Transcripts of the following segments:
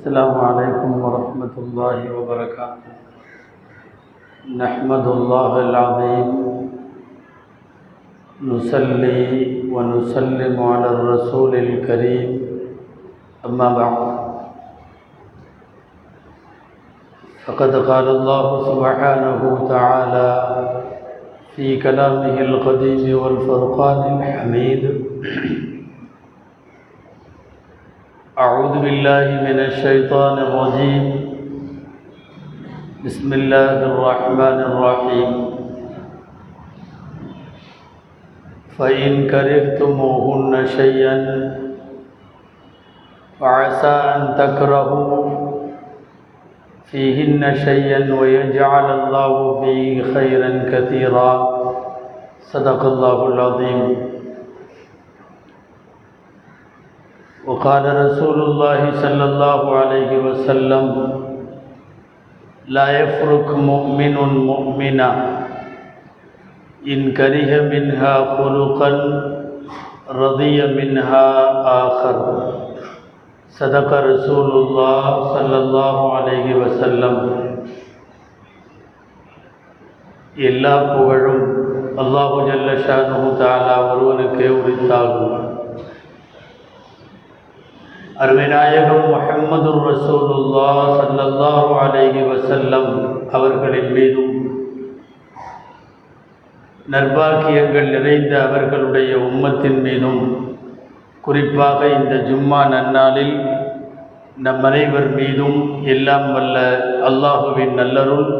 السلام عليكم ورحمة الله وبركاته. نحمد الله العظيم. نصلي ونسلم على الرسول الكريم. أما بعد. فقد قال الله سبحانه وتعالى في كلامه القديم والفرقان الحميد. أعوذ بالله من الشيطان الرجيم. بسم الله الرحمن الرحيم. فإن كرهتموهن شيئا فعسى أن تكرهوا فيهن شيئا ويجعل الله فيه خيرا كثيرا. صدق الله العظيم. وقال رسول الله صلى الله عليه وسلم لا يفرق مؤمن مؤمنا إن كره منها خلقا رضي منها آخر صدق رسول الله صلى الله عليه وسلم எல்லா புகழும் அல்லாஹு ஜல்ல ஷானு தாலா ஒருவனுக்கே உரித்தாகும் அருமைநாயகம் முஹம்மது ரசூலுல்லா சல்லல்லாஹு அலைஹி வசல்லம் அவர்களின் மீதும் நர்பாக்கியங்கள் நிறைந்த அவர்களுடைய உம்மத்தின் மீதும் குறிப்பாக இந்த ஜும்மா நன்னாளில் நம் அனைவர் மீதும் எல்லாம் வல்ல அல்லாஹுவின் நல்லருள்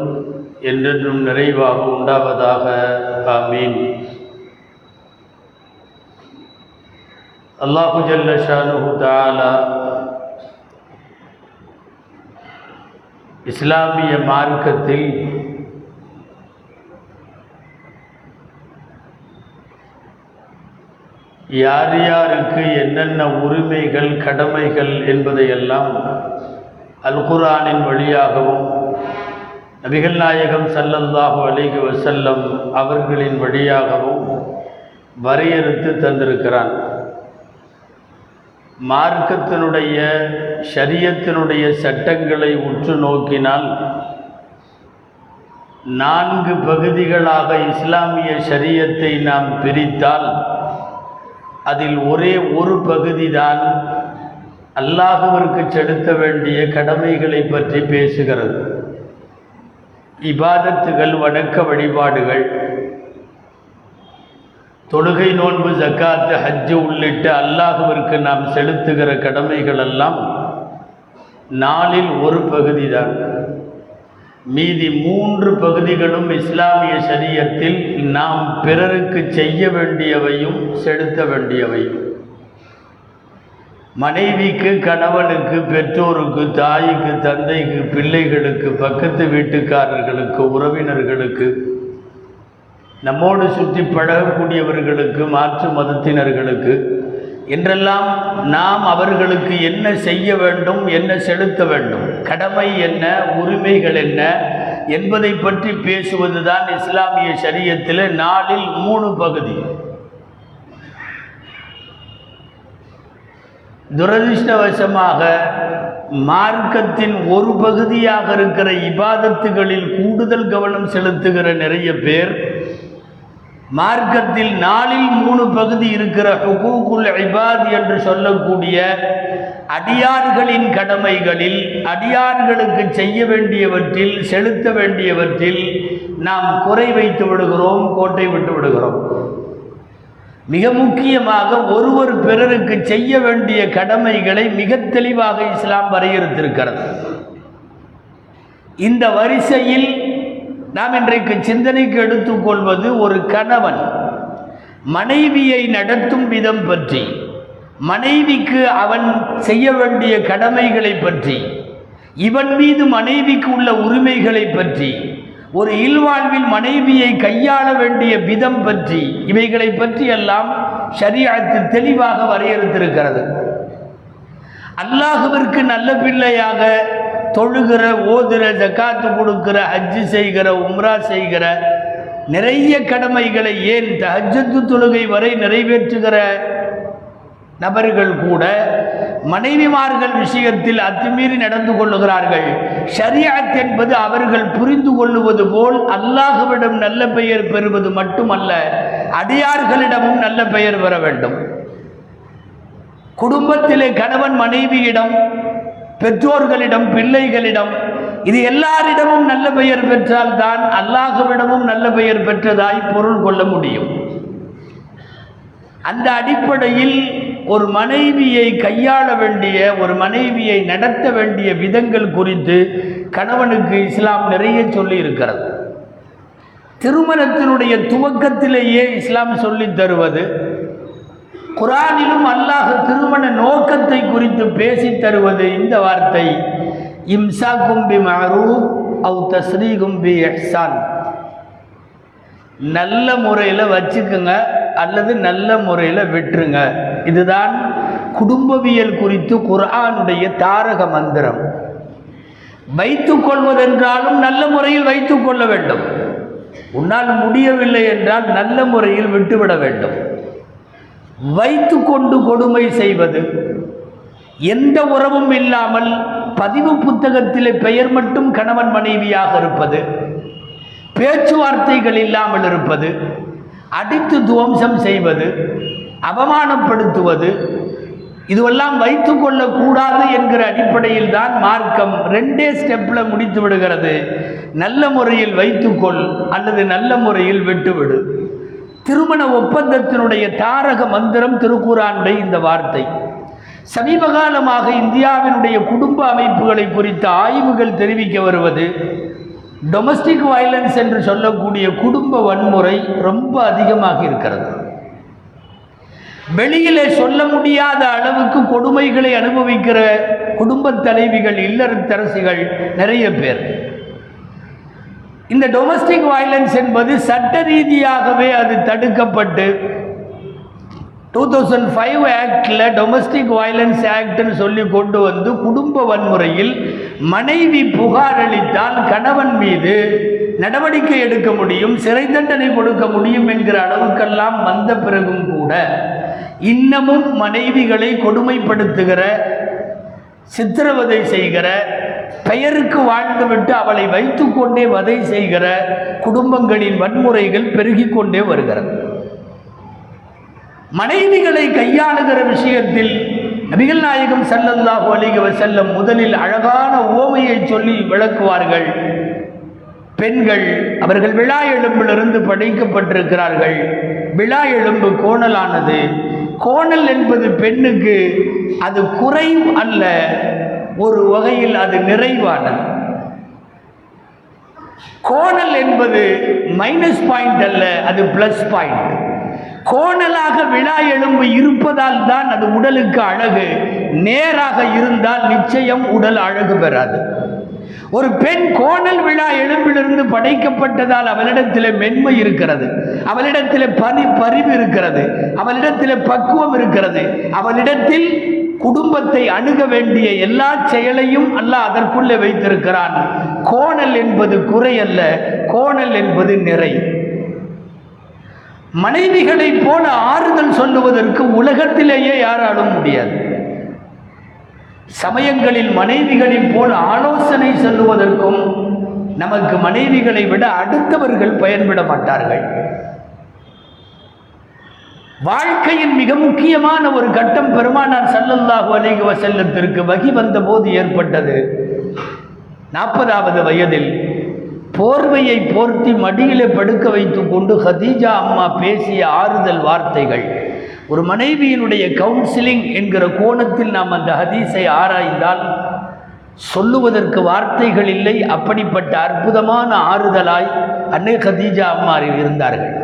என்றென்றும் நிறைவாக உண்டாவதாக. ஆமீன். அல்லாஹு ஜல்ல ஷானுஹு தாலா இஸ்லாமிய மார்க்கத்தில் யார் யாருக்கு என்னென்ன உரிமைகள் கடமைகள் என்பதையெல்லாம் அல்குரானின் வழியாகவும் நபிகள் நாயகம் சல்லல்லாஹு அலிஹி வசல்லம் அவர்களின் வழியாகவும் வரையறுத்து தந்திருக்கிறான். மார்க்கத்தினுடைய சரியத்தினுடைய சட்டங்களை உற்று நோக்கினால் நான்கு பகுதிகளாக இஸ்லாமிய சரியத்தை நாம் பிரித்தால் அதில் ஒரே ஒரு பகுதி தான் அல்லாஹுவிற்கு செலுத்த வேண்டிய கடமைகளை பற்றி பேசுகிறது. இபாதத்துகள் வணக்க வழிபாடுகள் தொழுகை நோன்பு ஜக்காத்து ஹஜ்ஜு உள்ளிட்ட அல்லாஹுவிற்கு நாம் செலுத்துகிற கடமைகள் எல்லாம் நாளில் ஒரு பகுதி தான் மீதி மூன்று பகுதிகளும் இஸ்லாமிய சரியத்தில் நாம் பிறருக்கு செய்ய வேண்டியவையும் செலுத்த வேண்டியவையும். மனைவிக்கு கணவனுக்கு பெற்றோருக்கு தாய்க்கு தந்தைக்கு பிள்ளைகளுக்கு பக்கத்து வீட்டுக்காரர்களுக்கு உறவினர்களுக்கு நம்மோடு சுற்றி பழகக்கூடியவர்களுக்கு மாற்று மதத்தினர்களுக்கு என்றெல்லாம் நாம் அவர்களுக்கு என்ன செய்ய வேண்டும் என்ன செலுத்த வேண்டும் கடமை என்ன உரிமைகள் என்ன என்பதை பற்றி பேசுவது தான் இஸ்லாமிய சரியத்தில் நாளில் மூணு பகுதி. துரதிருஷ்டவசமாக மார்க்கத்தின் ஒரு பகுதியாக இருக்கிற இபாதத்துகளில் கூடுதல் கவனம் செலுத்துகிற நிறைய பேர் மார்க்கத்தில் நாளில் மூணு பகுதி இருக்கிற ஹுகூக்குல் இபாத் என்று சொல்லக்கூடிய அடியார்களின் கடமைகளில் அடியார்களுக்கு செய்ய வேண்டியவற்றில் செலுத்த வேண்டியவற்றில் நாம் குறை வைத்து விடுகிறோம் கோட்டை விட்டு விடுகிறோம். மிக முக்கியமாக ஒருவர் பிறருக்கு செய்ய வேண்டிய கடமைகளை மிக தெளிவாக இஸ்லாம் வரையறுத்திருக்கிறது. இந்த வரிசையில் நாம் இன்றைக்கு சிந்தனைக்கு எடுத்துக்கொள்வது ஒரு கணவன் மனைவியை நடத்தும் விதம் பற்றி மனைவிக்கு அவன் செய்ய வேண்டிய கடமைகளை பற்றி இவன் மீது மனைவிக்கு உள்ள உரிமைகளை பற்றி ஒரு இல்வாழ்வில் மனைவியை கையாள வேண்டிய விதம் பற்றி இவைகளை பற்றி எல்லாம் சரியாத்து தெளிவாக வரையறுத்திருக்கிறது. அல்லாஹுவிற்கு நல்ல பிள்ளையாக தொழுகிற ஓதுகிற ஜக்காத்து கொடுக்கிற ஹஜ்ஜு செய்கிற உம்ரா செய்கிற நிறைய கடமைகளை ஏன் தஹஜத்து தொழுகை வரை நிறைவேற்றுகிற நபர்கள் கூட மனைவிமார்கள் விஷயத்தில் அத்துமீறி நடந்து கொள்ளுகிறார்கள். ஷரியாத் என்பது அவர்கள் புரிந்து கொள்ளுவது போல் அல்லாஹுவிடம் நல்ல பெயர் பெறுவது மட்டுமல்ல அடியார்களிடமும் நல்ல பெயர் பெற வேண்டும். குடும்பத்திலே கணவன் மனைவியிடம் பெற்றோர்களிடம் பிள்ளைகளிடம் இது எல்லாரிடமும் நல்ல பெயர் பெற்றால் தான் அல்லாஹுவிடமும் நல்ல பெயர் பெற்றதாய் பொருள் கொள்ள முடியும். அந்த அடிப்படையில் ஒரு மனைவியை கையாள வேண்டிய ஒரு மனைவியை நடத்த வேண்டிய விதங்கள் குறித்து கணவனுக்கு இஸ்லாம் நிறைய சொல்லி இருக்கிறது திருமணத்தினுடைய துவக்கத்திலேயே இஸ்லாம் சொல்லித் தருவது குரானிலும் அல்லாஹ் திருமண நோக்கத்தை குறித்து பேசி தருவது இந்த வார்த்தை. இம்சா கும்பி மரூப் அவு தஸ்ரீ கும்பி எஹ்சான் நல்ல முறையில் வச்சுக்குங்க அல்லது நல்ல முறையில் விட்டுருங்க. இதுதான் குடும்பவியல் குறித்து குரானுடைய தாரக மந்திரம். வைத்து கொள்வதென்றாலும் நல்ல முறையில் வைத்து கொள்ள வேண்டும். உன்னால் முடியவில்லை என்றால் நல்ல முறையில் விட்டுவிட வேண்டும். வைத்து கொண்டு கொடுமை செய்வது. எந்த உறவும் இல்லாமல் பதிவு புத்தகத்தில் பெயர் மட்டும் கணவன் மனைவியாக இருப்பது. பேச்சுவார்த்தைகள் இல்லாமல் இருப்பது. அடித்து துவம்சம் செய்வது. அவமானப்படுத்துவது. இதுவெல்லாம் வைத்து கொள்ளக்கூடாது என்கிற அடிப்படையில் தான் மார்க்கம் ரெண்டே ஸ்டெப்பில் முடித்து விடுகிறது. நல்ல முறையில் வைத்துக்கொள் அல்லது நல்ல முறையில் விட்டுவிடு. திருமண ஒப்பந்தத்தினுடைய தாரக மந்திரம் திருக்குறானுடைய இந்த வார்த்தை. சமீப காலமாக இந்தியாவினுடைய குடும்ப அமைப்புகளை குறித்த ஆய்வுகள் தெரிவிக்க வருவது டொமஸ்டிக் வயலன்ஸ் என்று சொல்லக்கூடிய குடும்ப வன்முறை ரொம்ப அதிகமாக இருக்கிறது. வெளியிலே சொல்ல முடியாத அளவுக்கு கொடுமைகளை அனுபவிக்கிற குடும்ப தலைவிகள் இல்லறத்தரசிகள் நிறைய பேர். இந்த டொமஸ்டிக் வயலன்ஸ் என்பது சட்ட ரீதியாகவே அது தடுக்கப்பட்டு டூ தௌசண்ட் ஃபைவ் ஆக்டில் டொமஸ்டிக் வயலன்ஸ் ஆக்ட்னு சொல்லி கொண்டு வந்து குடும்ப வன்முறையில் மனைவி புகார் அளித்தால் கணவன் மீது நடவடிக்கை எடுக்க முடியும் சிறை தண்டனை கொடுக்க முடியும் என்கிற அளவுக்கெல்லாம் வந்த பிறகும் கூட இன்னமும் மனைவிகளை கொடுமைப்படுத்துகிற சித்திரவதை செய்கிற பெயருக்கு வாழ்ந்துவிட்டு அவளை வைத்துக்கொண்டே வதை செய்கிற குடும்பங்களின் வன்முறைகள் பெருகி கொண்டே வருகிறது. மனைவிகளை கையாளுகிற விஷயத்தில் நபிகள் நாயகம் ஸல்லல்லாஹு அலைஹி வஸல்லம் முதலில் அழகான ஓமையை சொல்லி விளக்குவார்கள். பெண்கள் அவர்கள் விழா எலும்பிலிருந்து படைக்கப்பட்டிருக்கிறார்கள். விழா எலும்பு கோணலானது. கோணல் என்பது பெண்ணுக்கு அது குறை அல்ல ஒரு வகையில் அது நிறைவானது. கோணல் என்பது மைனஸ் பாயிண்ட் அல்ல அது பிளஸ் பாயிண்ட் கோணலாக விழா எலும்பு இருப்பதால் தான் அது உடலுக்கு அழகு. நேராக இருந்தால் நிச்சயம் உடல் அழகு பெறாது. ஒரு பெண் கோணல் விழா எலும்பிலிருந்து படைக்கப்பட்டதால் அவளிடத்தில் மென்மை இருக்கிறது. அவளிடத்தில் பனி பரிவு இருக்கிறது. அவளிடத்தில் பக்குவம் இருக்கிறது. அவளிடத்தில் குடும்பத்தை அணுக வேண்டிய எல்லா செயலையும் அல்லாஹ் அதற்குள்ளே வைத்திருக்கிறான். கோணல் என்பது குறை அல்ல கோணல் என்பது நிறை. மனைவிகளைப் போல ஆறுதல் சொல்லுவதற்கு உலகத்திலேயே யாராலும் முடியாது. சமயங்களில் மனைவிகளின் போல் ஆலோசனை சொல்லுவதற்கும் நமக்கு மனைவிகளை விட அடுத்தவர்கள் பயன்பட மாட்டார்கள். வாழ்க்கையின் மிக முக்கியமான ஒரு கட்டம் பெருமானார் சல்லல்லாஹு அலைகுவ செல்லத்திற்கு வகி வந்தபோது ஏற்பட்டது. நாற்பதாவது வயதில் போர்வையை போர்த்தி மடியிலே படுக்க வைத்துக்கொண்டு கொண்டு ஹதீஜா அம்மா பேசிய ஆறுதல் வார்த்தைகள். ஒரு மனைவியினுடைய கவுன்சிலிங் என்கிற கோணத்தில் நாம் அந்த ஹதீஸை ஆராய்ந்தால் சொல்லுவதற்கு வார்த்தைகள் இல்லை அப்படிப்பட்ட அற்புதமான ஆறுதலாய் அன்னை ஹதீஜா அம்மாரில் இருந்தார்கள்.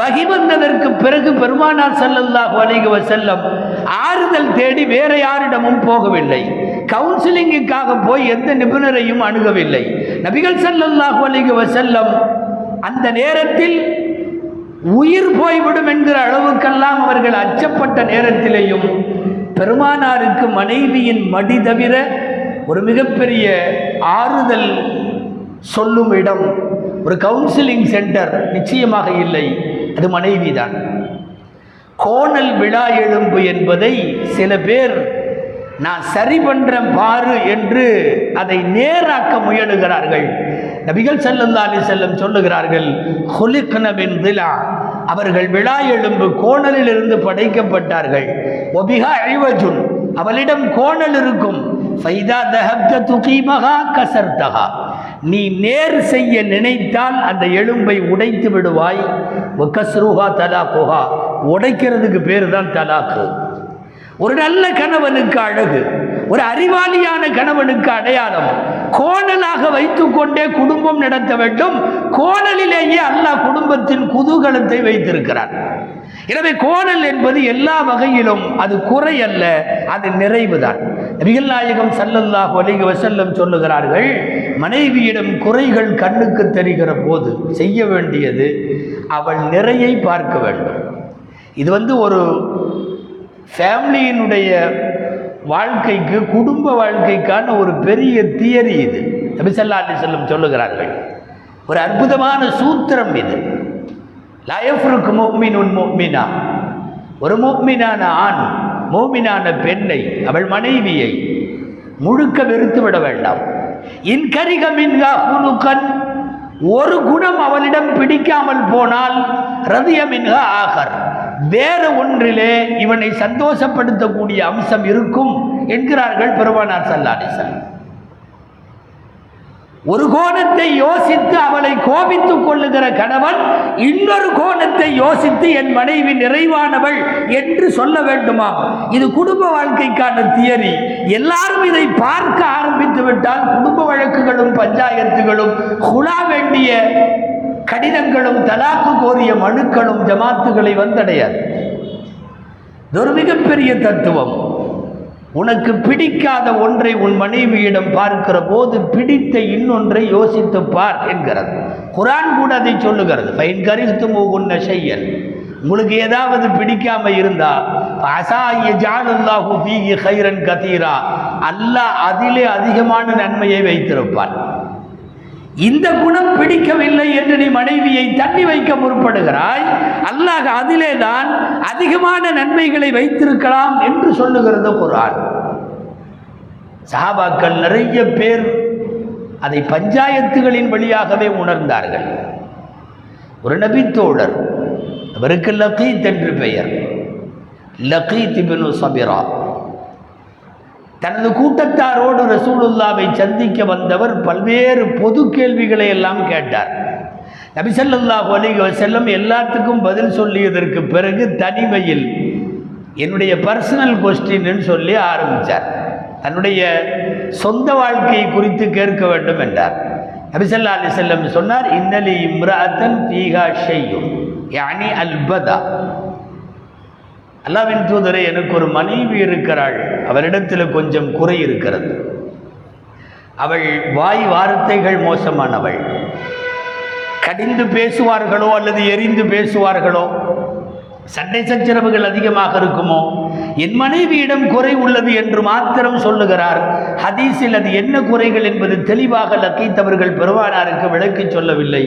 வகிவந்ததற்கு பிறகு பெருமானார் ஸல்லல்லாஹு அலைஹி செல்லம் ஆறுதல் தேடி வேற யாரிடமும் போகவில்லை. கவுன்சிலிங்குக்காக போய் எந்த நிபுணரையும் அணுகவில்லை. நபிகள் ஸல்லல்லாஹு அலைஹி செல்லம் அந்த நேரத்தில் உயிர் போய்விடும் என்கிற அளவுக்கெல்லாம் அவர்கள் அச்சப்பட்ட நேரத்திலேயும் பெருமானாருக்கு மனைவியின் மடி தவிர ஒரு மிகப்பெரிய ஆறுதல் சொல்லும் இடம் ஒரு கவுன்சிலிங் சென்டர் நிச்சயமாக இல்லை. அது மனைவிதான். கோணல் விழா எழும்பு என்பதை சில பேர் நான் சரி பண்ணுறேன் பாரு என்று அதை நேராக்க முயலுகிறார்கள். நபிகள் ஸல்லல்லாஹு அலி செல்லம் சொல்லுகிறார்கள் ஹுலிக்னபின் திலா. அவர்கள் விழா எலும்பு கோணலில் இருந்து படைக்கப்பட்டார்கள். ஒபிகா அழிவஜுன் அவளிடம் கோணல் இருக்கும். ஃபைதா தஹப்த துகீமகா கசர்தகா நீ நேர் செய்ய நினைத்தால் அந்த எலும்பை உடைத்து விடுவாய். கஸ்ருஹா தலாக்குஹா. உடைக்கிறதுக்கு பேர் தான் தலாக்கு. ஒரு நல்ல கணவனுக்கு அழகு. ஒரு அறிவாளியான கணவனுக்கு அடையாளம். கோணலாக வைத்துக்கொண்டே குடும்பம் நடத்த வேண்டும். கோணலிலேயே அல்லாஹ் குடும்பத்தின் குதூகலத்தை வைத்திருக்கிறார். எனவே கோணல் என்பது எல்லா வகையிலும் அது குறை அல்ல அது நிறைவுதான். நபிகள் நாயகம் சல்லல்லாஹ் அலைஹி வசல்லம் சொல்லுகிறார்கள் மனைவியிடம் குறைகள் கண்ணுக்கு தெரிகிற போது செய்ய வேண்டியது அவள் நிறையை பார்க்க வேண்டும். இது வந்து ஒரு ஃபேமிலியினுடைய வாழ்க்கைக்கு குடும்ப வாழ்க்கைக்கான ஒரு பெரிய தியரி இது. நபிசல்லா அலி செல்லம் சொல்லுகிறார்கள். ஒரு அற்புதமான சூத்திரம் இது. லயஃபுருக்கு மோமின் உன் மோமினா ஒரு மோமினான ஆண் மோமினான பெண்ணை அவள் மனைவியை முழுக்க வெறுத்து விட வேண்டாம். இன்கரிக மின்கா குலுக்கன் ஒரு குணம் அவளிடம் பிடிக்காமல் போனால் ரதியமின்கா ஆகர் வேறு ஒன்றிலே இவனை சந்தோஷப்படுத்தக்கூடிய அம்சம் இருக்கும் என்கிறார்கள் பெருமானார் சல்லாடிசன் ஒரு கோணத்தை யோசித்து அவளை கோபித்துக் கொள்ளுகிற கணவன் இன்னொரு கோணத்தை யோசித்து என் மனைவி நிறைவானவள் என்று சொல்ல வேண்டுமா? இது குடும்ப வாழ்க்கைக்கான தியரி. எல்லாரும் இதை பார்க்க ஆரம்பித்து விட்டால் குடும்ப வழக்குகளும் பஞ்சாயத்துகளும் குழா வேண்டிய கடிதங்களும் தலாக்கு கோரிய மனுக்களும் ஜமாத்துகளை வந்தடையாது. இது ஒரு மிகப்பெரிய தத்துவம். உனக்கு பிடிக்காத ஒன்றை உன் மனைவியிடம் பார்க்கிற போது பிடித்த இன்னொன்றை யோசித்து பார் என்கிறது. குரான் கூட அதை சொல்லுகிறது. ஃபைன் கரித்து மூகுன்ன செய்யல் உங்களுக்கு ஏதாவது பிடிக்காம இருந்தா அசாய ஜானுல்லாஹு ஃபீகி ஹைரன் கதீரா. அல்லாஹ் அதிலே அதிகமான நன்மையை வைத்திருப்பான். இந்த குணம் பிடிக்கவில்லை என்று நீ மனைவியை தண்ணி வைக்க முற்படுகிறாய். அல்லாஹ் அதிலே தான் அதிகமான நன்மைகளை வைத்திருக்கலாம் என்று சொல்லுகிறது குரான் சாபாக்கள் நிறைய பேர் அதை பஞ்சாயத்துகளின் வழியாகவே உணர்ந்தார்கள். ஒரு நபித்தோழர் அவருக்கு லகீத் என்று பெயர். லகீத் இப்னு சபிரா. தனது கூட்டத்தாரோடு ரசூலுல்லாவை சந்திக்க வந்தவர் பல்வேறு பொது கேள்விகளை எல்லாம் கேட்டார். நபிசல்லாஹு அலைஹி வஸல்லம் எல்லாத்துக்கும் பதில் சொல்லியதற்கு பிறகு தனிமையில் என்னுடைய பர்சனல் கொஸ்டின்னு சொல்லி ஆரம்பித்தார் தன்னுடைய சொந்த வாழ்க்கையை குறித்து கேட்க வேண்டும் என்றார். நபிசல்லா அலி செல்லம் சொன்னார் இன்னலி இம்ராத்தன் ஃபீஹா ஷெய்யும் யானி அல்பதா. அல்லாவின் தூதரே எனக்கு ஒரு மனைவி இருக்கிறாள். அவரிடத்தில் கொஞ்சம் குறை இருக்கிறது. அவள் வாய் வார்த்தைகள் மோசமானவள். கடிந்து பேசுவார்களோ அல்லது எரிந்து பேசுவார்களோ சண்டை சச்சரவுகள் அதிகமாக இருக்குமோ என் மனைவியிடம் குறை உள்ளது என்று மாத்திரம் சொல்லுகிறார். ஹதீஸில் அது என்ன குறைகள் என்பது தெளிவாக லக்கீத்தவர்கள் பெருமானாருக்கு விளக்கி சொல்லவில்லை.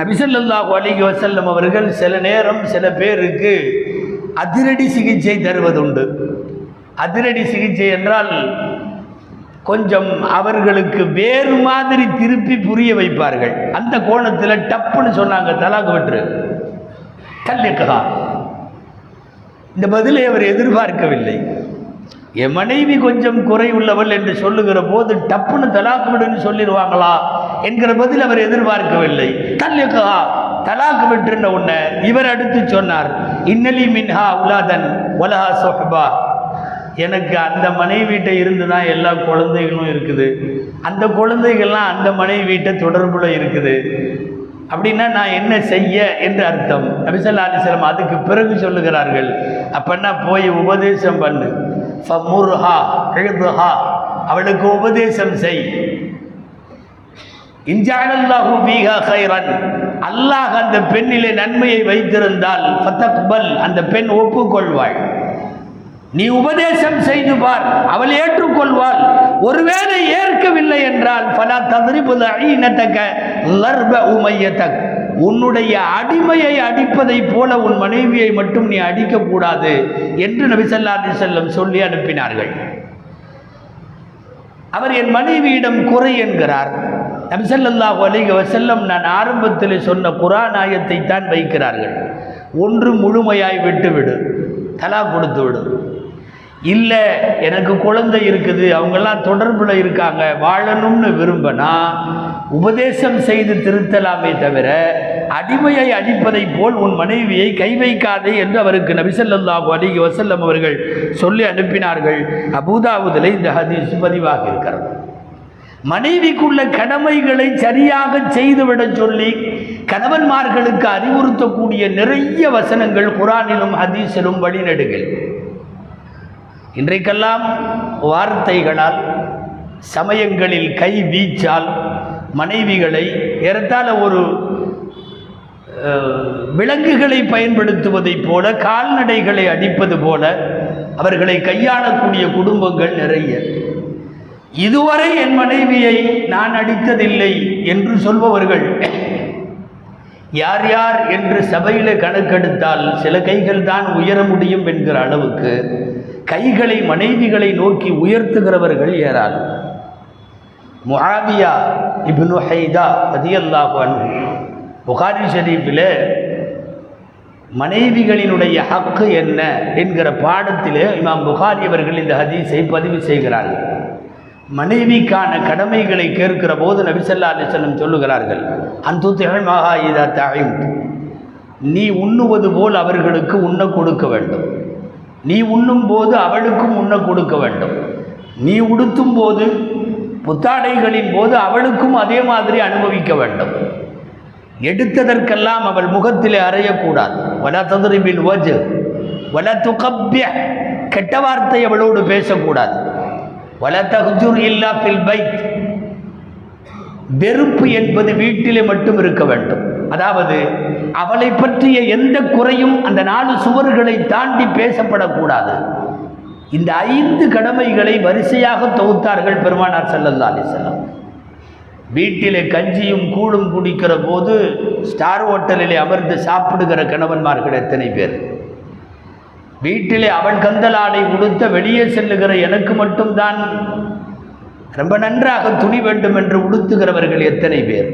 நபிசல்லாஹு அலிஹி வசல்லம் அவர்கள் சில நேரம் சில பேருக்கு அதிரடி சிகிச்சை தருவதுண்டு. அதிரடி சிகிச்சை என்றால் கொஞ்சம் அவர்களுக்கு வேறு மாதிரி திருப்பி புரிய வைப்பார்கள். அந்த கோணத்தில் டப்புன்னு சொன்னாங்க தலாக்கு விட்டுரு. தல்லிக்கா இந்த பதிலை அவர் எதிர்பார்க்கவில்லை. என் மனைவி கொஞ்சம் குறை உள்ளவள் என்று சொல்லுகிற போது டப்புன்னு தலாக்கு விடுன்னு சொல்லிடுவாங்களா என்கிற பதில் அவர் எதிர்பார்க்கவில்லை. தல்லிக்கா தலாக்கு விட்டுருந்த உன்னை இவர் அடுத்து சொன்னார் இன்னலி மின்ஹா உலாதன் ஒலஹா சொஹபா. எனக்கு அந்த மனைவி வீட்டை இருந்து தான் எல்லா குழந்தைகளும் இருக்குது. அந்த குழந்தைகள்லாம் அந்த மனைவி வீட்டை தொடர்புல இருக்குது. அப்படின்னா நான் என்ன செய்ய என்று அர்த்தம். நபிசல்லா அலிஸ்லாம் அதுக்கு பிறகு சொல்லுகிறார்கள் அப்பன்னா போய் உபதேசம் பண்ணு. ஃபமுர்ஹா எழுதுஹா அவளுக்கு உபதேசம் செய். அல்லாஹ் அந்த பெண்ணிலே நன்மையை வைத்திருந்தால் ஃபதக்பல் அந்த பெண் ஒப்புக்கொள்வாள். நீ உபதேசம் செய்து பார் அவள் ஏற்றுக்கொள்வாள். ஒருவேளை ஏற்கவில்லை என்றால் பல ததிரிபுல ஐநத்தக்க லர்ப உமையத்தக் உன்னுடைய அடிமையை அடிப்பதைப் போல உன் மனைவியை மட்டும் நீ அடிக்கக்கூடாது என்று நபிசல்லாதி செல்லம் சொல்லி அனுப்பினார்கள். அவர் என் மனைவியிடம் குறை என்கிறார். நபி அலிக வசல்லம் நான் ஆரம்பத்தில் சொன்ன குரான் ஆயத்தை தான் வைக்கிறார்கள். ஒன்று முழுமையாய் விட்டுவிடு. தலா கொடுத்து விடு. இல்லை எனக்கு குழந்தை இருக்குது அவங்கெல்லாம் தொடர்பில் இருக்காங்க வாழணும்னு விரும்பினா உபதேசம் செய்து திருத்தலாமே தவிர அடிமையை அடிப்பதைப் போல் உன் மனைவியை கை வைக்காதே என்று அவருக்கு நபிசல்லாஹு அலிஹி வசல்லம் அவர்கள் சொல்லி அனுப்பினார்கள். அபூதாவுதில் இந்த ஹதீஸ் பதிவாக இருக்கிறது மனைவிக்குள்ள கடமைகளை சரியாக செய்துவிடச் சொல்லி கணவன்மார்களுக்கு அறிவுறுத்தக்கூடிய நிறைய வசனங்கள் குரானிலும் ஹதீஸிலும் வழிநடுகள். இன்றைக்கெல்லாம் வார்த்தைகளால் சமயங்களில் கை வீச்சால் மனைவிகளை ஏறத்தாழ ஒரு விலங்குகளை பயன்படுத்துவதைப் போல கால்நடைகளை அடிப்பது போல அவர்களை கையாளக்கூடிய குடும்பங்கள் நிறைய. இதுவரை என் மனைவியை நான் அடித்ததில்லை என்று சொல்பவர்கள். யார் யார் என்று சபையில் கணக்கெடுத்தால் சில கைகள் தான் உயர முடியும் என்கிற அளவுக்கு கைகளை மனைவிகளை நோக்கி உயர்த்துகிறவர்கள் ஏறால் முஹாபியா இப்னு ஹைதா அதிகல்லாஹன் புகாரி ஷரீஃபில் மனைவிகளினுடைய ஹக்கு என்ன என்கிற பாடத்திலே இமாம் புகாரி அவர்கள் இந்த ஹதீஸை பதிவு செய்கிறார்கள். மனைவிக்கான கடமைகளை கேட்கிற போது நபிசல்லா அலிசல்லம் சொல்லுகிறார்கள் அந்த திகழ்மாக இதா தாயும் நீ உண்ணுவது போல் அவர்களுக்கு உண்ண கொடுக்க வேண்டும். நீ உண்ணும் போது அவளுக்கும் உண்ண கொடுக்க வேண்டும். நீ உடுத்தும் போது புத்தாடைகளின் போது அவளுக்கும் அதே மாதிரி அனுபவிக்க வேண்டும். எடுத்ததற்கெல்லாம் அவள் முகத்திலே அறையக்கூடாது. வல ததுரிபின் ஓஜு வல துகப்பிய கெட்ட வார்த்தை அவளோடு பேசக்கூடாது. வல தஹ்ஜுர் இல்லா பில் பைத். வெறுப்பு என்பது வீட்டிலே மட்டும் இருக்க வேண்டும். அதாவது அவளை பற்றிய எந்த குறையும் அந்த நாலு சுவர்களை தாண்டி பேசப்படக்கூடாது. இந்த ஐந்து கடமைகளை வரிசையாக தொகுத்தார்கள் பெருமானார் செல்லல்லா அலிசல்லாம் வீட்டிலே கஞ்சியும் கூழும் குடிக்கிற போது ஸ்டார் ஹோட்டலிலே அமர்ந்து சாப்பிடுகிற கணவன்மார்கள் எத்தனை பேர்? வீட்டிலே அவன் கந்தலாடை உடுத்த வெளியே செல்லுகிற எனக்கு மட்டும்தான். ரொம்ப நன்றாக துணி வேண்டும் என்று உடுத்துகிறவர்கள் எத்தனை பேர்?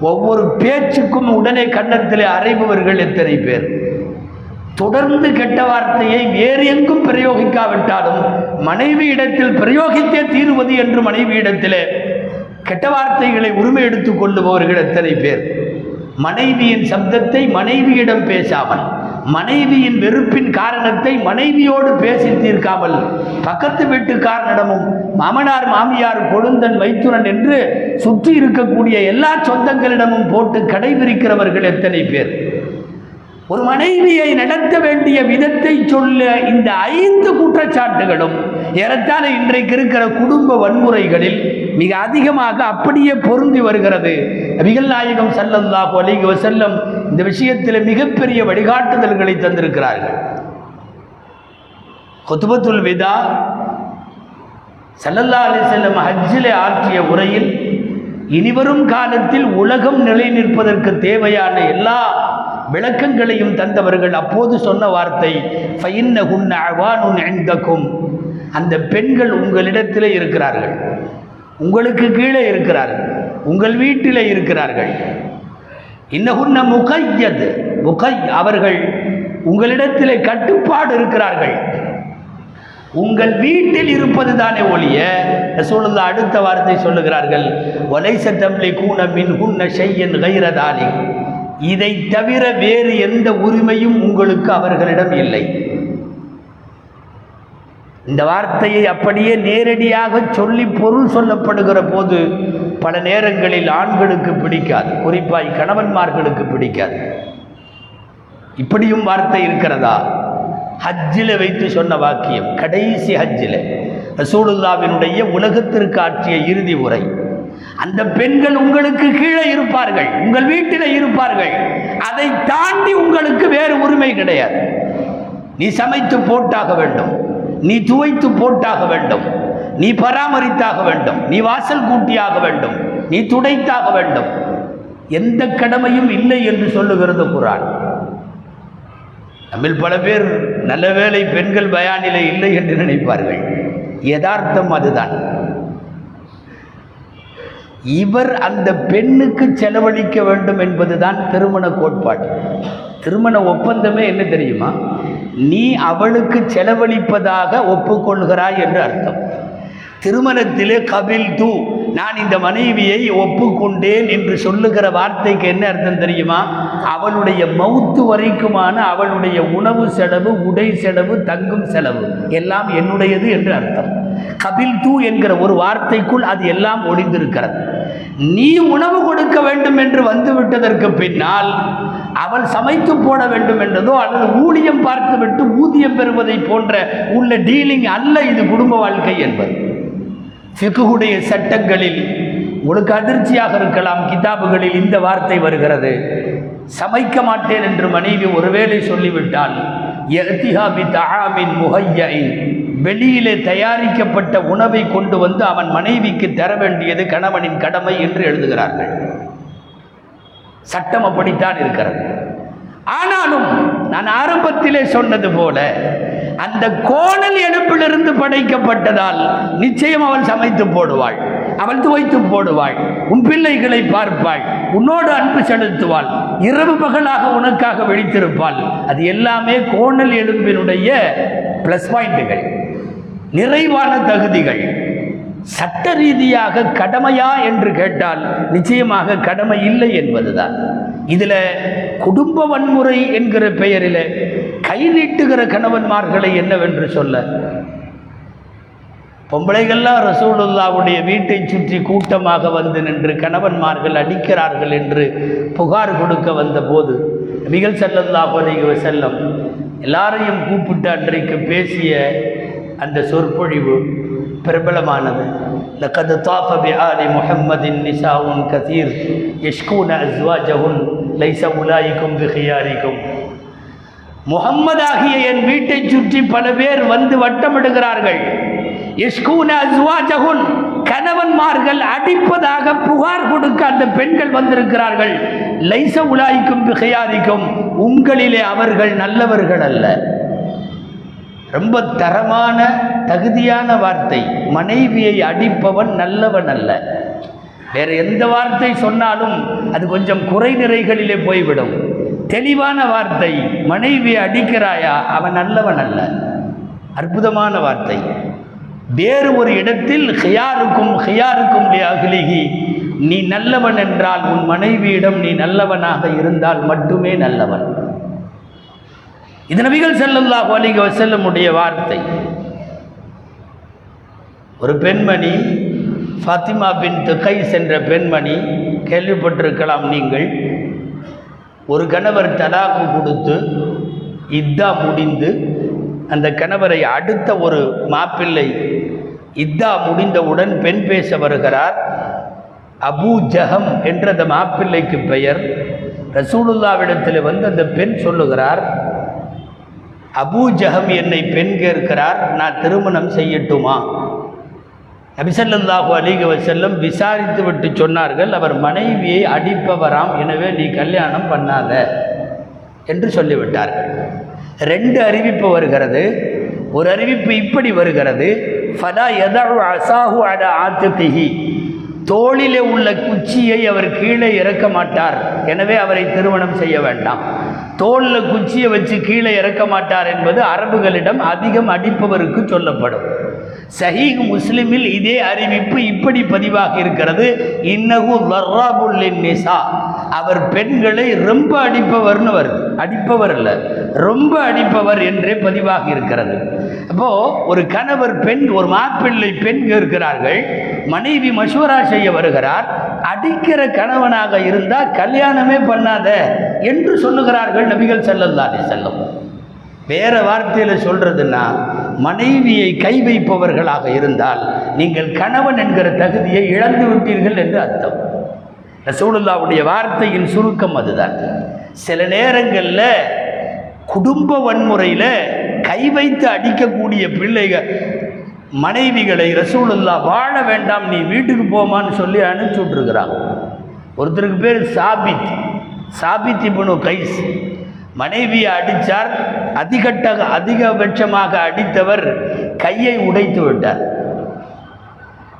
ஒவ்வொரு பேச்சுக்கும் உடனே கன்னத்திலே அறைபவர்கள் எத்தனை பேர்? தொடர்ந்து கெட்ட வார்த்தையை வேறு எங்கும் பிரயோகிக்காவிட்டாலும் மனைவி இடத்தில் பிரயோகித்தே தீருவது என்று மனைவி இடத்திலே கெட்ட வார்த்தைகளை உரிமை எடுத்துக் கொள்ளுபவர்கள் எத்தனை பேர்? மனைவியின் சப்தத்தை மனைவியிடம் பேசாமல் மனைவியின் வெறுப்பின் காரணத்தை மனைவியோடு பேசி தீர்க்காமல் பக்கத்து வீட்டுக்காரனிடமும் மாமனார் மாமியார் கொழுந்தன் வைத்துரன் என்று சுற்றி இருக்கக்கூடிய எல்லா சொந்தங்களிடமும் போட்டு கடைபிடிக்கிறவர்கள் எத்தனை பேர்? ஒரு மனைவியை நடத்த வேண்டிய விதத்தை சொல்ல இந்த ஐந்து குற்றச்சாட்டுகளும் ஏறத்தாழ இன்றைக்கு இருக்கிற குடும்ப வன்முறைகளில் மிக அதிகமாக அப்படியே பொருந்தி வருகிறது. நபிகள் நாயகம் ஸல்லல்லாஹு அலைஹி வஸல்லம் இந்த விஷயத்தில் மிகப்பெரிய வழிகாட்டுதல்களை தந்திருக்கிறார்கள். கொத்துபத்துல் விதா சல்லல்லா அலி செல்லம் ஹஜ்ஜிலே ஆற்றிய உரையில் இனிவரும் காலத்தில் உலகம் நிலை நிற்பதற்கு தேவையான எல்லா விளக்கங்களையும் தந்தவர்கள் அப்போது சொன்ன வார்த்தை ஃபைன்னகுன்ன அவானுன் இந்தக்கும் அந்த பெண்கள் உங்களிடத்தில் இருக்கிறார்கள். உங்களுக்கு கீழே இருக்கிறார்கள். உங்கள் வீட்டில் இருக்கிறார்கள். இன்னகுன்ன முகையது முகை அவர்கள் உங்களிடத்தில் கட்டுப்பாடு இருக்கிறார்கள். உங்கள் வீட்டில் இருப்பது தானே ஒழிய ரசூலுல்லா அடுத்த வார்த்தை சொல்லுகிறார்கள் ஒலைச தம்பி கூன மின் குன்ன செய்யன் கைரதானி இதை தவிர வேறு எந்த உரிமையும் உங்களுக்கு அவர்களிடம் இல்லை. இந்த வார்த்தையை அப்படியே நேரடியாக சொல்லி பொருள் சொல்லப்படுகிற போது பல நேரங்களில் ஆண்களுக்கு பிடிக்காது. குறிப்பாய் கணவன்மார்களுக்கு பிடிக்காது. இப்படியும் வார்த்தை இருக்கிறதா? ஹஜ்ஜில் வைத்து சொன்ன வாக்கியம் கடைசி ஹஜ்ஜில். ரசூலுல்லாவினுடைய உலகத்திற்கு ஆற்றிய இறுதி உரை. அந்த பெண்கள் உங்களுக்கு கீழே இருப்பார்கள் உங்கள் வீட்டில் இருப்பார்கள். அதை தாண்டி உங்களுக்கு வேறு உரிமை கிடையாது. நீ சமைத்து போட்டாக வேண்டும். நீ துவைத்து போட்டாக வேண்டும். நீ பராமரித்தாக வேண்டும். நீ வாசல் கூட்டியாக வேண்டும். நீ துடைத்தாக வேண்டும். எந்த கடமையும் இல்லை என்று சொல்லுகிறது குரான். நம்மில் பல பேர் நல்ல வேளை பெண்கள் பயானிலே இல்லை என்று நினைப்பார்கள். யதார்த்தம் அதுதான். இவர் அந்த பெண்ணுக்கு செலவழிக்க வேண்டும் என்பதுதான் திருமண கோட்பாடு. திருமண ஒப்பந்தமே என்ன தெரியுமா? நீ அவளுக்கு செலவழிப்பதாக ஒப்புக்கொள்கிறாய் என்று அர்த்தம். திருமணத்திலே கபில் தூ நான் இந்த மனைவியை ஒப்புக்கொண்டேன் என்று சொல்லுகிற வார்த்தைக்கு என்ன அர்த்தம் தெரியுமா? அவளுடைய மவுத்து வரைக்குமான அவளுடைய உணவு செலவு உடை செலவு தங்கும் செலவு எல்லாம் என்னுடையது என்று அர்த்தம். கபில் தூ என்கிற ஒரு வார்த்தைக்குள் அது எல்லாம் ஒளிந்திருக்கிறது. நீ உணவு கொடுக்க வேண்டும் என்று வந்துவிட்டதற்கு பின்னால் அவள் சமைத்து போட வேண்டும் என்றதோ அல்லது ஊதியம் பார்த்துவிட்டு ஊதியம் பெறுவதை போன்ற உள்ள டீலிங் அல்ல இது குடும்ப வாழ்க்கை என்பது. ஃபிகுடைய சட்டங்களில் உங்களுக்கு அதிர்ச்சியாக இருக்கலாம் கிதாபுகளில் இந்த வார்த்தை வருகிறது. சமைக்க மாட்டேன் என்று மனைவி ஒருவேளை சொல்லிவிட்டால் எத்திஹாபி தஹாமின் முஹையின். வெளியிலே தயாரிக்கப்பட்ட உணவை கொண்டு வந்து அவன் மனைவிக்கு தர வேண்டியது கணவனின் கடமை என்று எழுதுகிறார்கள். சட்டம் அப்படித்தான் இருக்கிறது. ஆனாலும் நான் ஆரம்பத்திலே சொன்னது போல அந்த கோணல் எடுப்பிலிருந்து படைக்கப்பட்டதால் நிச்சயம் அவள் சமைத்து போடுவாள் அவள் துவைத்து போடுவாள் உன் பிள்ளைகளை பார்ப்பாள் உன்னோடு அன்பு செலுத்துவாள் இரவு பகலாக உனக்காக வெடித்திருப்பாள். அது எல்லாமே கோணல் எலும்பினுடைய ப்ளஸ் பாயிண்ட்டுகள் நிறைவான தகுதிகள். சட்ட ரீதியாக கடமையா என்று கேட்டால் நிச்சயமாக கடமை இல்லை என்பதுதான். இதில் குடும்ப வன்முறை என்கிற பெயரில் கை நீட்டுகிற கணவன்மார்களை என்னவென்று சொல்ல? பொம்பளைகள்லாம் ரசூலுல்லாவுடைய வீட்டை சுற்றி கூட்டமாக வந்து நின்று கணவன்மார்கள் அடிக்கிறார்கள் என்று புகார் கொடுக்க வந்த போது நபிகள் செல்லல்லா அலைஹி செல்லம் எல்லாரையும் கூப்பிட்டு அன்றைக்கு பேசிய அந்த சொற்பொழிவு பிரபலமானது لقد طاف بآل محمد نساء كثير يشكون أزواجهن ليس أولئكم بخياركم முகம்மதாகிய என் வீட்டை சுற்றி பல பேர் வந்து வட்டமிடுகிறார்கள் இஸ்கூன அஸ்வாஜகுன் கணவன்மார்கள் அடிப்பதாக புகார் கொடுக்க அந்த பெண்கள் வந்திருக்கிறார்கள் லைச உலாய்க்கும் பிகையாதிக்கும் உங்களிலே அவர்கள் நல்லவர்கள் அல்ல ரொம்ப தரமான தகுதியான வார்த்தை. மனைவியை அடிப்பவன் நல்லவன் அல்ல. வேறு எந்த வார்த்தை சொன்னாலும் அது கொஞ்சம் குறை நிறைகளிலே போய்விடும். தெளிவான வார்த்தை மனைவியை அடிக்கிறாயா அவன் நல்லவன் அல்ல. அற்புதமான வார்த்தை. வேறு ஒரு இடத்தில் ஹியாருக்கும் ஹியாருக்கும் அகிலிகி நீ நல்லவன் என்றால் உன் மனைவியிடம் நீ நல்லவனாக இருந்தால் மட்டுமே நல்லவன். இது நபிகள் செல்லல்லாஹு அலிக செல்லமுடைய வார்த்தை. ஒரு பெண்மணி ஃபாத்திமா பின் துக்கை சென்ற பெண்மணி கேள்விப்பட்டிருக்கலாம் நீங்கள். ஒரு கணவர் தலாக்கு கொடுத்து இத்தா முடிந்து அந்த கணவரை அடுத்த ஒரு மாப்பிள்ளை இத்தா முடிந்தவுடன் பெண் பேச வருகிறார். அபூ ஜஹம் என்ற அந்த மாப்பிள்ளைக்கு பெயர். ரசூலுல்லாவிடத்தில் வந்து அந்த பெண் சொல்லுகிறார் அபூ ஜஹம் என்னை பெண் கேட்கிறார் நான் திருமணம் செய்யட்டுமா? நபிசல்லாஹு அலிக செல்லம் விசாரித்து விட்டு சொன்னார்கள் அவர் மனைவியை அடிப்பவராம் எனவே நீ கல்யாணம் பண்ணாத என்று சொல்லிவிட்டார்கள். ரெண்டு அறிவிப்பு வருகிறது. ஒரு அறிவிப்பு இப்படி வருகிறது. ஃபதா எதாவது அசாஹு அட ஆத்துகிஹி தோளிலே உள்ள குச்சியை அவர் கீழே இறக்க மாட்டார். எனவே அவரை திருமணம் செய்ய வேண்டாம். தோளில் குச்சியை வச்சு கீழே இறக்க மாட்டார் என்பது அரபுகளிடம் அதிகம் அடிப்பவருக்கு சொல்லப்படும். சஹீக் முஸ்லிமில் இதே அறிவிப்பு இப்படி பதிவாக இருக்கிறது இன்னகு வர்ராபுல்லின் நிசா. அவர் பெண்களை ரொம்ப அடிப்பவர்னு வருது. அடிப்பவர் இல்லை ரொம்ப அடிப்பவர் என்றே பதிவாக இருக்கிறது. அப்போ ஒரு கணவர் பெண் ஒரு மாப்பிள்ளை பெண் இருக்கிறார்கள். மனைவி மசூரா செய்ய வருகிறார். அடிக்கிற கணவனாக இருந்தால் கல்யாணமே பண்ணாத என்று சொல்லுகிறார்கள் நபிகள் செல்லல்லாதே செல்லும் வேற வார்த்தையில் சொல்றதுன்னா மனைவியை கை வைப்பவர்களாக இருந்தால் நீங்கள் கணவன் என்கிற தகுதியை இழந்து விட்டீர்கள் என்று அர்த்தம். ரசூலுல்லாவுடைய வார்த்தையின் சுருக்கம் அதுதான். சில நேரங்களில் குடும்ப வன்முறையில் கை வைத்து அடிக்கக்கூடிய பிள்ளைகள் மனைவிகளை ரசூலுல்லா வாழ வேண்டாம் நீ வீட்டுக்கு போமான்னு சொல்லி அனுப்பிச்சி விட்ருக்குறாங்க ஒருத்தருக்கு பேர் சாபித். சாபித் இப்னு கைஸ். மனைவியை அடித்தார் அதிகட்ட அதிகபட்சமாக அடித்தவர் கையை உடைத்து விட்டார்.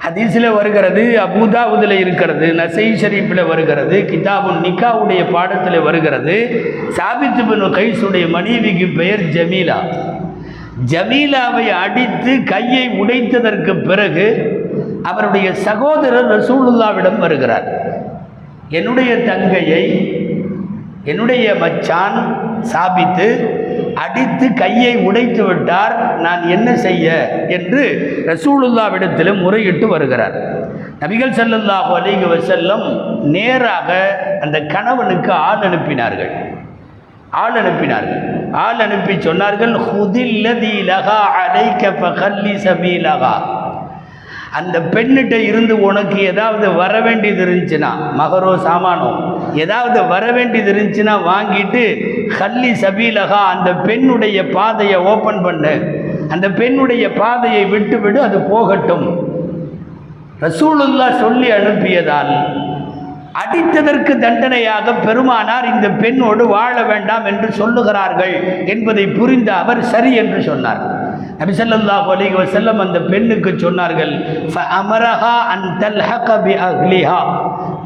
ஹதீஸில் வருகிறது அபுதாவுதில் இருக்கிறது நசை ஷரீஃபில் வருகிறது கிதாபுன் நிக்காவுடைய பாடத்தில் வருகிறது. சாபித்து பின் கைசுடைய மனைவிக்கு பெயர் ஜமீலா. ஜமீலாவை அடித்து கையை உடைத்ததற்கு பிறகு அவருடைய சகோதரர் ரசூலுல்லாவிடம் வருகிறார். என்னுடைய தங்கையை என்னுடைய மச்சான் சாபித்து அடித்து கையை உடைத்து விட்டார் நான் என்ன செய்ய? என்று ரசூலுல்லாவிடத்தில் முறையிட்டு வருகிறார். நபிகள் செல்லல்லாஹு அலிக வசல்லம் நேராக அந்த கணவனுக்கு ஆள் அனுப்பினார்கள். ஆள் அனுப்பினார்கள். ஆள் அனுப்பி சொன்னார்கள் லகா அந்த பெண்ணிட்ட இருந்து உனக்கு ஏதாவது வர வேண்டியது இருந்துச்சுன்னா மகரோ சாமானோ ஏதாவது வர வேண்டியது இருந்துச்சுன்னா வாங்கிட்டு ஹல்லி சபீலகா அந்த பெண்ணுடைய பாதையை ஓப்பன் பண்ணு. அந்த பெண்ணுடைய பாதையை விட்டு விடு அது போகட்டும். ரசூலுல்லா சொல்லி அனுப்பியதால் அடித்ததற்கு தண்டனையாக பெருமானார் இந்த பெண்ணோடு வாழ வேண்டாம் என்று சொல்லுகிறார்கள் என்பதை புரிந்த அவர் சரி என்று சொன்னார். நபிசல்லாஹு அலிக வஸல்லம் அந்த பெண்ணுக்கு சொன்னார்கள் அமரஹா அன் தல்ஹக அஹ்லிஹா.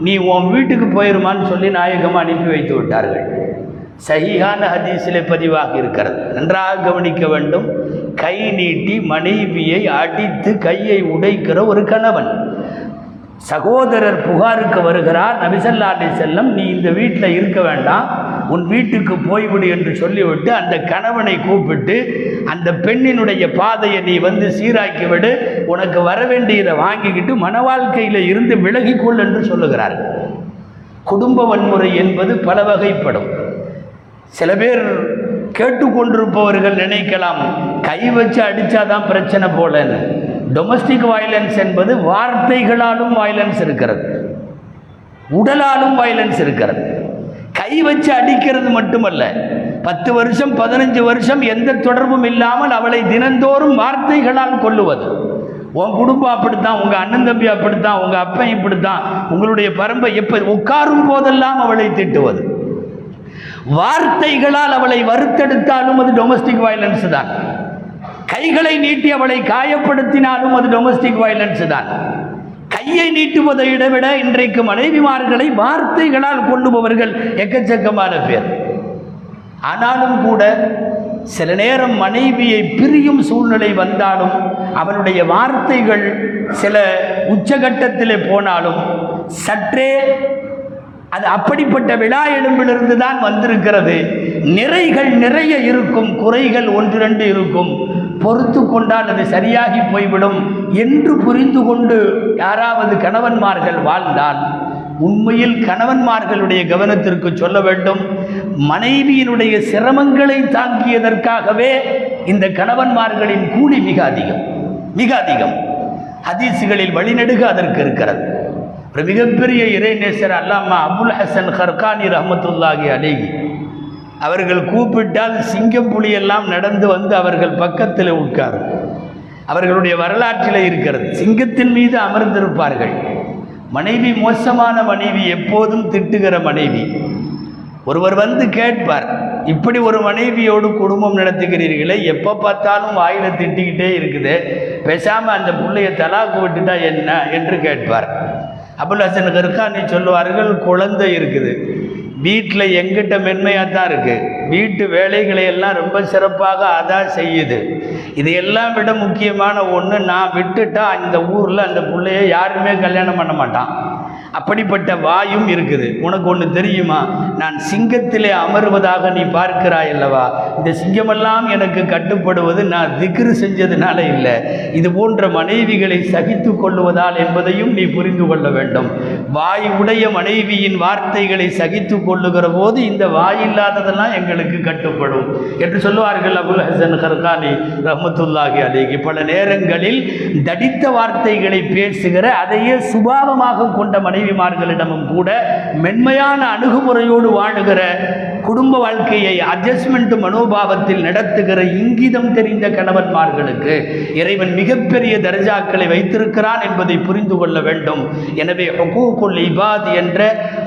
நீ உன் வீட்டுக்கு போயிருமான்னு சொல்லி நாயகம் அனுப்பி வைத்து விட்டார்கள். சஹீஹான ஹதீஸிலே பதிவாக இருக்கிறது. நன்றாக கவனிக்க வேண்டும். கை நீட்டி மனைவியை அடித்து கையை உடைக்கிற ஒரு கணவன். சகோதரர் புகாருக்கு வருகிறார். நபிசல்லா அலி செல்லம் நீ இந்த வீட்டில் இருக்க வேண்டாம். உன் வீட்டுக்கு போய்விடு என்று சொல்லிவிட்டு அந்த கணவனை கூப்பிட்டு அந்த பெண்ணினுடைய பாதையை நீ வந்து சீராக்கி விடு உனக்கு வர வேண்டியதை வாங்கிக்கிட்டு மன வாழ்க்கையில் இருந்து விலகிக்கொள் என்று சொல்லுகிறார்கள். குடும்ப வன்முறை என்பது பல வகைப்படும். சில பேர் கேட்டுக்கொண்டிருப்பவர்கள் நினைக்கலாம் கை வச்சு அடித்தாதான் பிரச்சனை போலன்னு. டொமஸ்டிக் வயலன்ஸ் என்பது வார்த்தைகளாலும் வயலன்ஸ் இருக்கிறது. உடலாலும் வயலன்ஸ் இருக்கிறது. கை வச்சு அடிக்கிறது மட்டுமல்ல பத்து வருஷம் பதினஞ்சு வருஷம் எந்த தொடர்பும் இல்லாமல் அவளை தினந்தோறும் வார்த்தைகளால் கொள்ளுவது உன் குடும்பம் அப்படித்தான் உங்கள் அண்ணன் தம்பி அப்படித்தான் உங்கள் அப்பன் இப்படித்தான். உங்களுடைய பரம்பை எப்போ உட்காரும் போதெல்லாம் அவளை திட்டுவது. வார்த்தைகளால் அவளை வறுத்தெடுத்தாலும் அது டொமஸ்டிக் வயலன்ஸ் தான். கைகளை நீட்டி அவளை காயப்படுத்தினாலும் அது டொமஸ்டிக் வயலன்ஸ் தான். கையை நீட்டுவதை விட இன்றைக்கு மனைவிமார்களை வார்த்தைகளால் கொள்ளுபவர்கள் எக்கச்சக்கமான பேர். ஆனாலும் கூட சில நேரம் மனைவியை பிரியும் சூழ்நிலை வந்தாலும் அவனுடைய வார்த்தைகள் சில உச்சகட்டத்திலே போனாலும் சற்றே அது அப்படிப்பட்ட விழா எலும்பிலிருந்து தான் வந்திருக்கிறது. நிறைகள் நிறைய இருக்கும் குறைகள் ஒன்று ரெண்டு இருக்கும். பொறுத்து கொண்டால் அது சரியாகி போய்விடும் என்று புரிந்து கொண்டு யாராவது கணவன்மார்கள் வாழ்ந்தால் உண்மையில் கணவன்மார்களுடைய கவனத்திற்கு சொல்ல வேண்டும். மனைவியினுடைய சிரமங்களை தாங்கியதற்காகவே இந்த கணவன்மார்களின் கூலி மிக அதிகம். மிக அதிகம். ஹதீஸுகளில் வழிநெடுக அதற்கு இருக்கிறது. ஒரு மிகப்பெரிய இறைநேசர் அல்லாமா அபுல் ஹசன் ஹர்கானி ரஹமத்துல்லாஹி அலேஹி அவர்கள் கூப்பிட்டால் சிங்கம் புலியெல்லாம் நடந்து வந்து அவர்கள் பக்கத்தில் உட்காரும். அவர்களுடைய வரலாற்றில் இருக்கிறது. சிங்கத்தின் மீது அமர்ந்திருப்பார்கள். மனைவி மோசமான மனைவி எப்போதும் திட்டுகிற மனைவி. ஒருவர் வந்து கேட்பார் இப்படி ஒரு மனைவியோடு குடும்பம் நடத்துகிறீர்களே எப்போ பார்த்தாலும் வாயில் திட்டிக்கிட்டே இருக்குது. பேசாமல் அந்த பிள்ளைய தலாக்கு விட்டுட்டா என்ன? என்று கேட்பார். அபுல் ஹசன் கர்கானி சொல்லுவார்கள் குழந்தை இருக்குது. வீட்டில் எங்கிட்ட மென்மையாக தான் இருக்குது வீட்டு வேலைகளை எல்லாம் ரொம்ப சிறப்பாக அதான் செய்யுது. இதையெல்லாம் விட முக்கியமான ஒன்று நான் விட்டுட்டா இந்த ஊரில் அந்த பிள்ளைய யாருமே கல்யாணம் பண்ண மாட்டான். அப்படிப்பட்ட வாயும் இருக்குது. உனக்கு ஒன்று தெரியுமா? நான் சிங்கத்திலே அமர்வதாக நீ பார்க்கிறாய் அல்லவா? இந்த சிங்கமெல்லாம் எனக்கு கட்டுப்படுவது நான் திக்ரு செஞ்சதுனால இல்லை. இது போன்ற மனைவிகளை சகித்து கொள்ளுவதால் என்பதையும் நீ புரிந்து கொள்ள வேண்டும். வாய் உடைய மனைவியின் வார்த்தைகளை சகித்து கொள்ளுகிற போது இந்த வாய் இல்லாததெல்லாம் எங்களுக்கு கட்டுப்படும். என்று சொல்லுவார்கள் அபுல் ஹசன் ஹர்கானி ரஹமத்துல்லாஹி அலிகி பல நேரங்களில் தடித்த வார்த்தைகளை பேசுகிற அதையே சுபாவமாக கொண்ட மனைவிமார்களிடமும் கூட மென்மையான அணுகுமுறையோடு வாழுகிற குடும்ப வாழ்க்கையை அட்ஜஸ்ட்மெண்ட் மனோபாவத்தில் நடத்துகிற இங்கிதம் தெரிந்த கணவன்மார்களுக்கு இறைவன் மிகப்பெரிய தர்ஜாக்களை வைத்திருக்கிறான் என்பதை புரிந்து கொள்ள வேண்டும். எனவே ஹுகூக்குல் இபாத் என்ற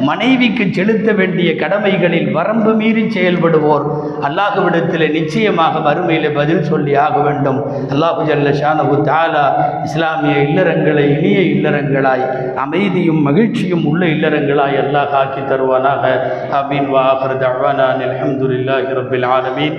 மனைவிக்கு செலுத்த வேண்டிய கடமைகளில் வரம்பு மீறி செயல்படுவோர் அல்லாஹுவிடத்தில் நிச்சயமாக மறுமையில் பதில் சொல்லி ஆக வேண்டும். அல்லாஹு ஜல்ல ஷானஹு தாலா இஸ்லாமிய இல்லறங்களை இனிய இல்லறங்களாய் அமைதியும் மகிழ்ச்சியும் உள்ள இல்லறங்களாய் அல்லாஹ் ஆக்கி தருவானாக. அமீன் வாஹர் دعوانا ان الحمد لله رب العالمين.